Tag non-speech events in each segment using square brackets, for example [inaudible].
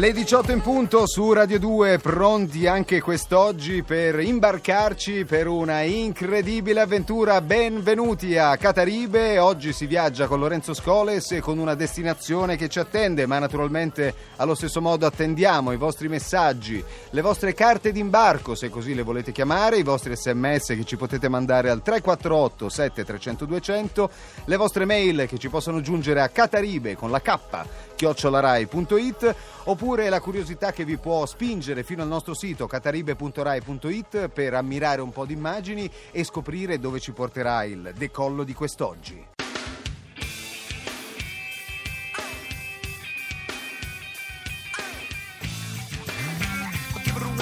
Le 18 in punto su Radio 2, pronti anche quest'oggi per imbarcarci per una incredibile avventura. Benvenuti a Cataribe. Oggi si viaggia con Lorenzo Scoles e con una destinazione che ci attende, ma naturalmente allo stesso modo attendiamo i vostri messaggi, le vostre carte d'imbarco, se così le volete chiamare, i vostri sms che ci potete mandare al 348 7300 200, le vostre mail che ci possono giungere a cataribe con la K chiocciolarai.it oppure la curiosità che vi può spingere fino al nostro sito cataribe.rai.it per ammirare un po' di immagini e scoprire dove ci porterà il decollo di quest'oggi.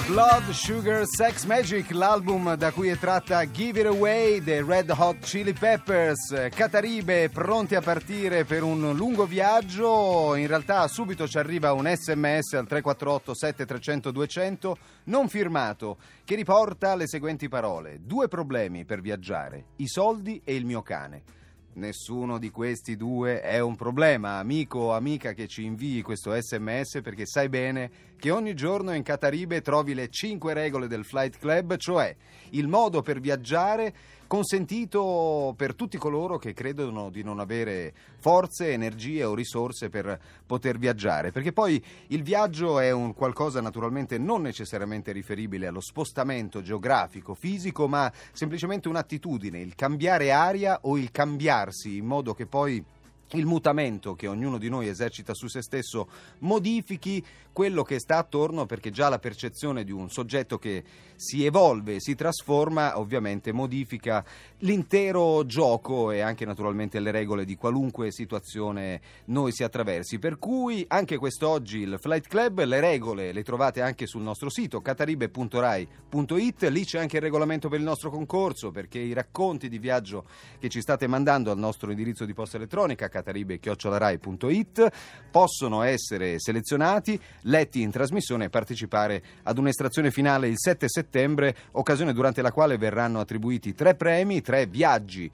Blood Sugar Sex Magic, l'album da cui è tratta Give It Away dei Red Hot Chili Peppers. Cataribe pronti a partire per un lungo viaggio. In realtà subito ci arriva un sms al 348 7300 200 non firmato che riporta le seguenti parole. Due problemi per viaggiare, i soldi e il mio cane. Nessuno di questi due è un problema, amico o amica che ci invii questo sms perché sai bene che ogni giorno in Cataribe trovi le 5 regole del Flight Club, cioè il modo per viaggiare consentito per tutti coloro che credono di non avere forze, energie o risorse per poter viaggiare, perché poi il viaggio è un qualcosa naturalmente non necessariamente riferibile allo spostamento geografico, fisico, ma semplicemente un'attitudine, il cambiare aria o il cambiarsi in modo che poi il mutamento che ognuno di noi esercita su se stesso modifichi quello che sta attorno perché già la percezione di un soggetto che si evolve, si trasforma, ovviamente modifica l'intero gioco e anche naturalmente le regole di qualunque situazione noi si attraversi. Per cui anche quest'oggi il Flight Club, le regole le trovate anche sul nostro sito cataribe.rai.it, lì c'è anche il regolamento per il nostro concorso perché i racconti di viaggio che ci state mandando al nostro indirizzo di posta elettronica cataribe.rai.it possono essere selezionati, letti in trasmissione e partecipare ad un'estrazione finale il 7 settembre, occasione durante la quale verranno attribuiti tre premi, tre viaggi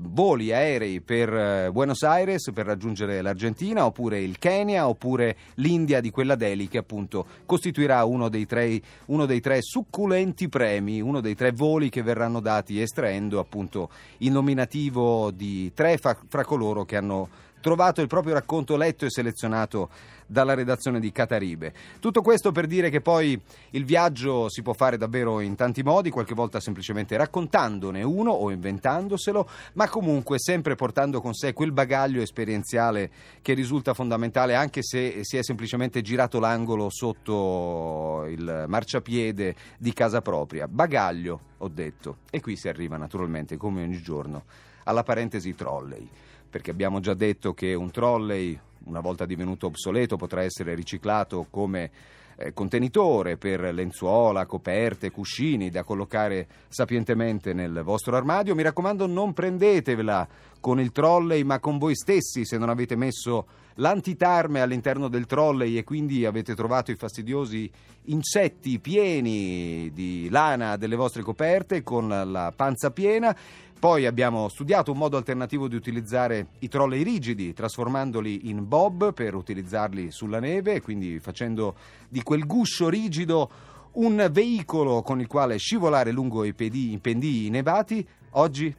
voli aerei per eh, Buenos Aires per raggiungere l'Argentina oppure il Kenya oppure l'India di quella Delhi che appunto costituirà uno dei, tre, uno dei tre succulenti premi, uno dei tre voli che verranno dati estraendo appunto il nominativo di tre fra, fra coloro che hanno trovato il proprio racconto letto e selezionato dalla redazione di Cataribe. Tutto questo per dire che poi il viaggio si può fare davvero in tanti modi, qualche volta semplicemente raccontandone uno o inventandoselo, ma comunque sempre portando con sé quel bagaglio esperienziale che risulta fondamentale anche se si è semplicemente girato l'angolo sotto il marciapiede di casa propria. Bagaglio, ho detto. E qui si arriva naturalmente, come ogni giorno, alla parentesi trolley perché abbiamo già detto che un trolley, una volta divenuto obsoleto, potrà essere riciclato come eh, contenitore per lenzuola, coperte, cuscini da collocare sapientemente nel vostro armadio. Mi raccomando, non prendetevela con il trolley, ma con voi stessi se non avete messo l'antitarme all'interno del trolley e quindi avete trovato i fastidiosi insetti pieni di lana delle vostre coperte con la panza piena poi abbiamo studiato un modo alternativo di utilizzare i trolley rigidi, trasformandoli in bob per utilizzarli sulla neve, quindi facendo di quel guscio rigido un veicolo con il quale scivolare lungo i pendii nevati. Oggi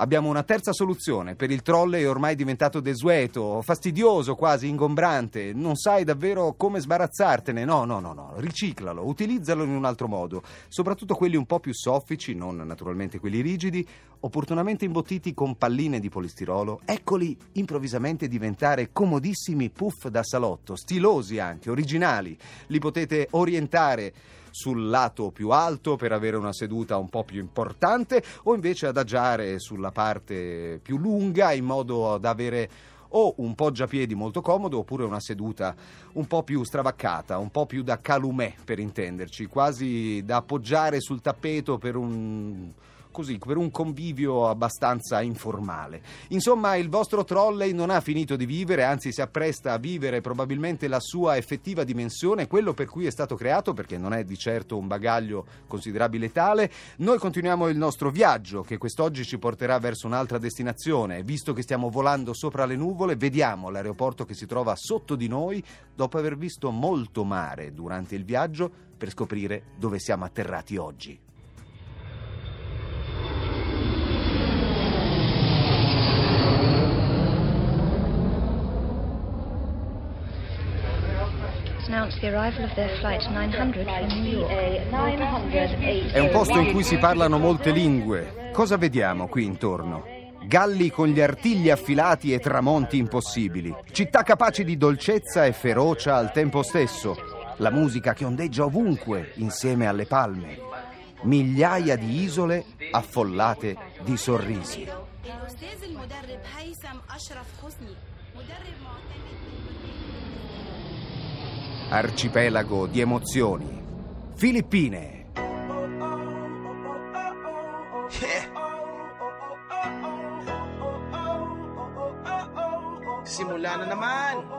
Abbiamo una terza soluzione per il trolley ormai diventato desueto, fastidioso, quasi ingombrante. Non sai davvero come sbarazzartene. No, no, no, no. Riciclalo, utilizzalo in un altro modo. Soprattutto quelli un po' più soffici, non naturalmente quelli rigidi, opportunamente imbottiti con palline di polistirolo. Eccoli improvvisamente diventare comodissimi puff da salotto, stilosi anche, originali. Li potete orientare sul lato più alto per avere una seduta un po' più importante o invece adagiare sulla parte più lunga in modo da avere o un poggiapiedi molto comodo oppure una seduta un po' più stravaccata, un po' più da calumè per intenderci, quasi da appoggiare sul tappeto per un così, per un convivio abbastanza informale. Insomma, il vostro trolley non ha finito di vivere, anzi si appresta a vivere probabilmente la sua effettiva dimensione, quello per cui è stato creato, perché non è di certo un bagaglio considerabile tale. Noi continuiamo il nostro viaggio, che quest'oggi ci porterà verso un'altra destinazione. Visto che stiamo volando sopra le nuvole, vediamo l'aeroporto che si trova sotto di noi, dopo aver visto molto mare durante il viaggio, per scoprire dove siamo atterrati oggi. È un posto in cui si parlano molte lingue. Cosa vediamo qui intorno? Galli con gli artigli affilati e tramonti impossibili. Città capaci di dolcezza e ferocia al tempo stesso. La musica che ondeggia ovunque insieme alle palme. Migliaia di isole affollate di sorrisi. Arcipelago di emozioni. Filippine. Simula na naman.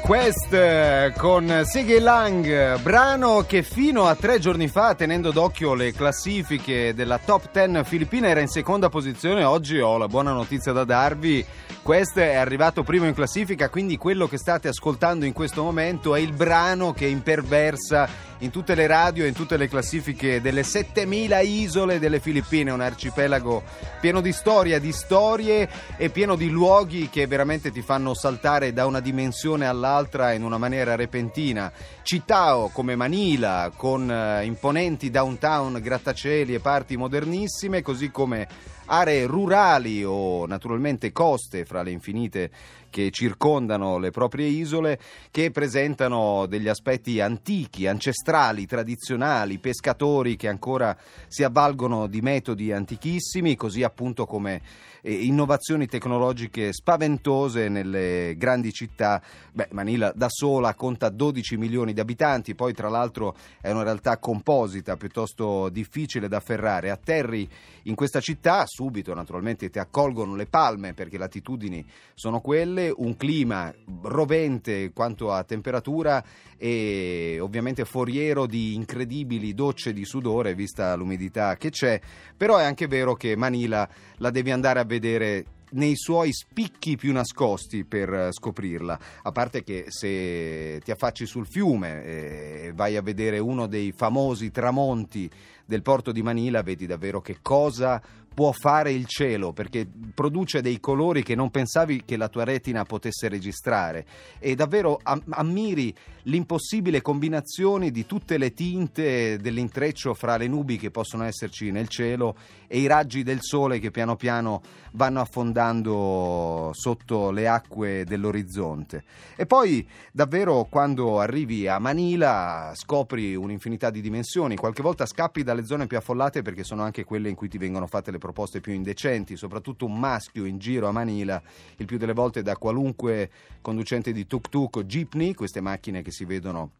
Quest eh, con Siggy Lang, brano che fino a tre giorni fa, tenendo d'occhio le classifiche della top 10 filippina, era in seconda posizione. Oggi ho la buona notizia da darvi. Quest è arrivato primo in classifica, quindi quello che state ascoltando in questo momento è il brano che imperversa in tutte le radio e in tutte le classifiche delle 7000 isole delle Filippine, un arcipelago pieno di storia, di storie e pieno di luoghi che veramente ti fanno saltare da una dimensione all'altra in una maniera repentina. Città come Manila, con eh, imponenti downtown, grattacieli e parti modernissime, così come aree rurali o naturalmente coste fra le infinite che circondano le proprie isole che presentano degli aspetti antichi, ancestrali, tradizionali, pescatori che ancora si avvalgono di metodi antichissimi, così appunto come eh, innovazioni tecnologiche spaventose nelle grandi città. Beh, Manila da sola conta 12 milioni di abitanti, poi tra l'altro è una realtà composita piuttosto difficile da afferrare. Atterri in questa città, subito naturalmente ti accolgono le palme perché le latitudini sono quelle, un clima rovente quanto a temperatura e ovviamente foriero di incredibili docce di sudore vista l'umidità che c'è, però è anche vero che Manila la devi andare a vedere nei suoi spicchi più nascosti per scoprirla. A parte che se ti affacci sul fiume e vai a vedere uno dei famosi tramonti del porto di Manila, vedi davvero che cosa può fare il cielo perché produce dei colori che non pensavi che la tua retina potesse registrare e davvero ammiri l'impossibile combinazione di tutte le tinte dell'intreccio fra le nubi che possono esserci nel cielo e i raggi del sole che piano piano vanno affondando sotto le acque dell'orizzonte. E poi davvero quando arrivi a Manila scopri un'infinità di dimensioni, qualche volta scappi dalle zone più affollate perché sono anche quelle in cui ti vengono fatte le proposte più indecenti, soprattutto un maschio in giro a Manila, il più delle volte da qualunque conducente di tuk-tuk o jeepney, queste macchine che si vedono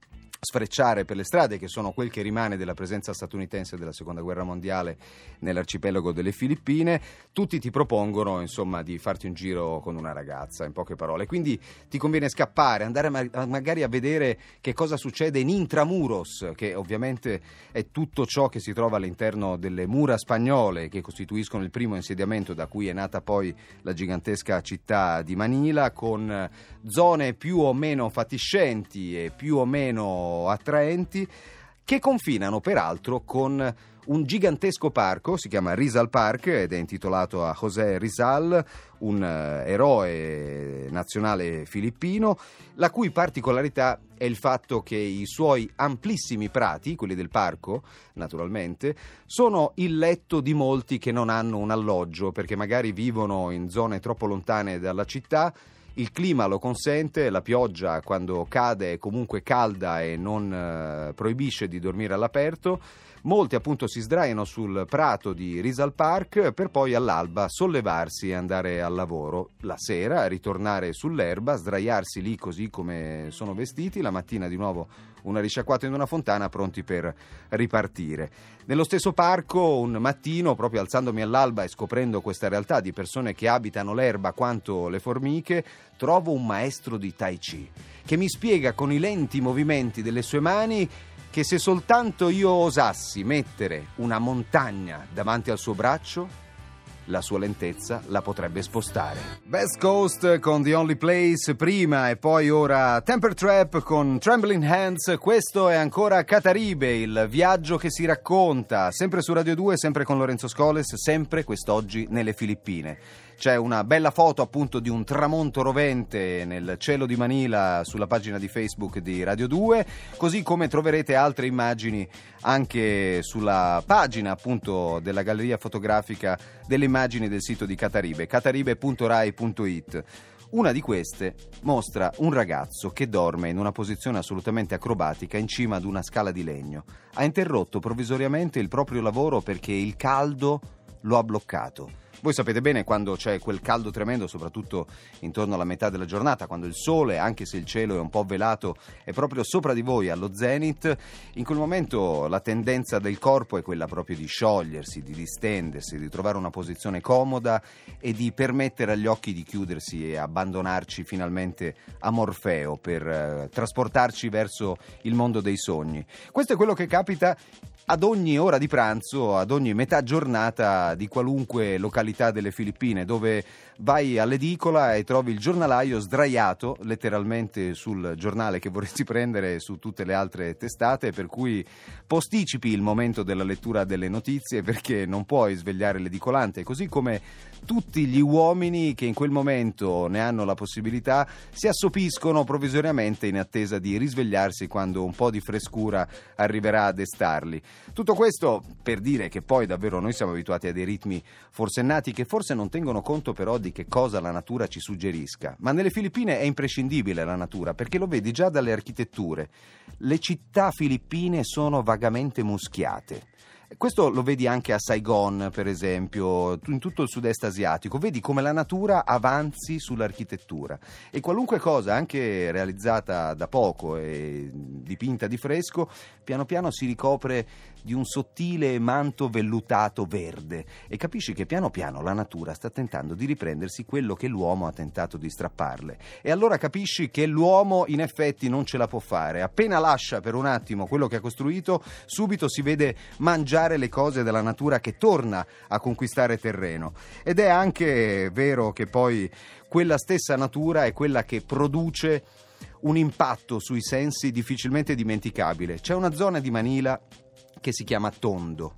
sfrecciare per le strade, che sono quel che rimane della presenza statunitense della seconda guerra mondiale nell'arcipelago delle Filippine, tutti ti propongono insomma di farti un giro con una ragazza, in poche parole. Quindi ti conviene scappare, andare ma- magari a vedere che cosa succede in Intramuros, che ovviamente è tutto ciò che si trova all'interno delle mura spagnole che costituiscono il primo insediamento da cui è nata poi la gigantesca città di Manila, con zone più o meno fatiscenti e più o meno attraenti che confinano peraltro con un gigantesco parco, si chiama Rizal Park ed è intitolato a José Rizal, un uh, eroe nazionale filippino, la cui particolarità è il fatto che i suoi amplissimi prati, quelli del parco naturalmente, sono il letto di molti che non hanno un alloggio perché magari vivono in zone troppo lontane dalla città il clima lo consente, la pioggia quando cade è comunque calda e non eh, proibisce di dormire all'aperto. Molti appunto si sdraiano sul prato di Rizal Park per poi all'alba sollevarsi e andare al lavoro. La sera ritornare sull'erba, sdraiarsi lì così come sono vestiti, la mattina di nuovo una risciacquata in una fontana pronti per ripartire. Nello stesso parco un mattino, proprio alzandomi all'alba e scoprendo questa realtà di persone che abitano l'erba quanto le formiche, trovo un maestro di Tai Chi che mi spiega con i lenti movimenti delle sue mani che se soltanto io osassi mettere una montagna davanti al suo braccio, la sua lentezza la potrebbe spostare. Best Coast con The Only Place prima e poi ora Temper Trap con Trembling Hands. Questo è ancora Cataribe, il viaggio che si racconta, sempre su Radio 2, sempre con Lorenzo Scoles, sempre quest'oggi nelle Filippine. C'è una bella foto appunto di un tramonto rovente nel cielo di Manila sulla pagina di Facebook di Radio 2, così come troverete altre immagini anche sulla pagina appunto della galleria fotografica delle immagini del sito di Cataribe, cataribe.rai.it. Una di queste mostra un ragazzo che dorme in una posizione assolutamente acrobatica in cima ad una scala di legno. Ha interrotto provvisoriamente il proprio lavoro perché il caldo lo ha bloccato. Voi sapete bene quando c'è quel caldo tremendo, soprattutto intorno alla metà della giornata, quando il sole, anche se il cielo è un po' velato, è proprio sopra di voi allo zenith, in quel momento la tendenza del corpo è quella proprio di sciogliersi, di distendersi, di trovare una posizione comoda e di permettere agli occhi di chiudersi e abbandonarci finalmente a Morfeo per eh, trasportarci verso il mondo dei sogni. Questo è quello che capita ad ogni ora di pranzo, ad ogni metà giornata di qualunque località delle Filippine, dove vai all'edicola e trovi il giornalaio sdraiato letteralmente sul giornale che vorresti [laughs] prendere su tutte le altre testate, per cui posticipi il momento della lettura delle notizie perché non puoi svegliare l'edicolante, così come tutti gli uomini che in quel momento ne hanno la possibilità si assopiscono provvisoriamente in attesa di risvegliarsi quando un po' di frescura arriverà a destarli. Tutto questo per dire che poi davvero noi siamo abituati a dei ritmi forsennati che forse non tengono conto però di che cosa la natura ci suggerisca. Ma nelle Filippine è imprescindibile la natura perché lo vedi già dalle architetture. Le città filippine sono vagamente muschiate. Questo lo vedi anche a Saigon, per esempio, in tutto il sud-est asiatico. Vedi come la natura avanzi sull'architettura e qualunque cosa, anche realizzata da poco e dipinta di fresco, piano piano si ricopre di un sottile manto vellutato verde e capisci che piano piano la natura sta tentando di riprendersi quello che l'uomo ha tentato di strapparle. E allora capisci che l'uomo in effetti non ce la può fare. Appena lascia per un attimo quello che ha costruito, subito si vede mangiare le cose della natura che torna a conquistare terreno. Ed è anche vero che poi quella stessa natura è quella che produce un impatto sui sensi difficilmente dimenticabile. C'è una zona di Manila che si chiama Tondo.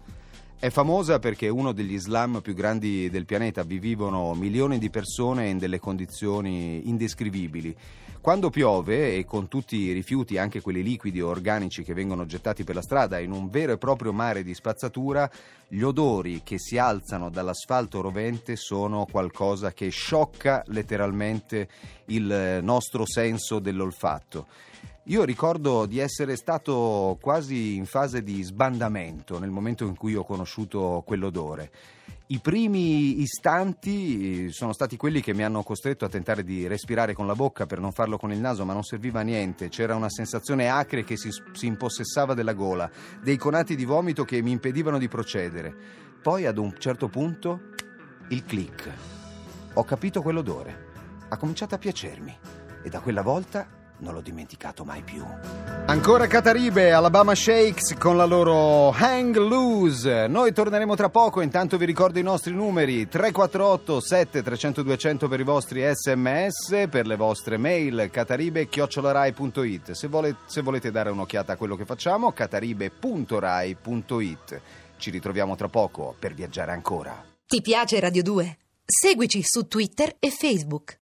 È famosa perché è uno degli slam più grandi del pianeta, vi vivono milioni di persone in delle condizioni indescrivibili. Quando piove e con tutti i rifiuti, anche quelli liquidi o organici che vengono gettati per la strada in un vero e proprio mare di spazzatura, gli odori che si alzano dall'asfalto rovente sono qualcosa che sciocca letteralmente il nostro senso dell'olfatto. Io ricordo di essere stato quasi in fase di sbandamento nel momento in cui ho conosciuto quell'odore. I primi istanti sono stati quelli che mi hanno costretto a tentare di respirare con la bocca per non farlo con il naso, ma non serviva a niente. C'era una sensazione acre che si, si impossessava della gola, dei conati di vomito che mi impedivano di procedere. Poi ad un certo punto il click. Ho capito quell'odore. Ha cominciato a piacermi e da quella volta non l'ho dimenticato mai più. Ancora Cataribe, Alabama Shakes con la loro Hang Loose. Noi torneremo tra poco, intanto vi ricordo i nostri numeri 348 7 300 200 per i vostri sms, per le vostre mail cataribe-rai.it. Se, vole, se volete dare un'occhiata a quello che facciamo, cataribe.rai.it. Ci ritroviamo tra poco per viaggiare ancora. Ti piace Radio 2? Seguici su Twitter e Facebook.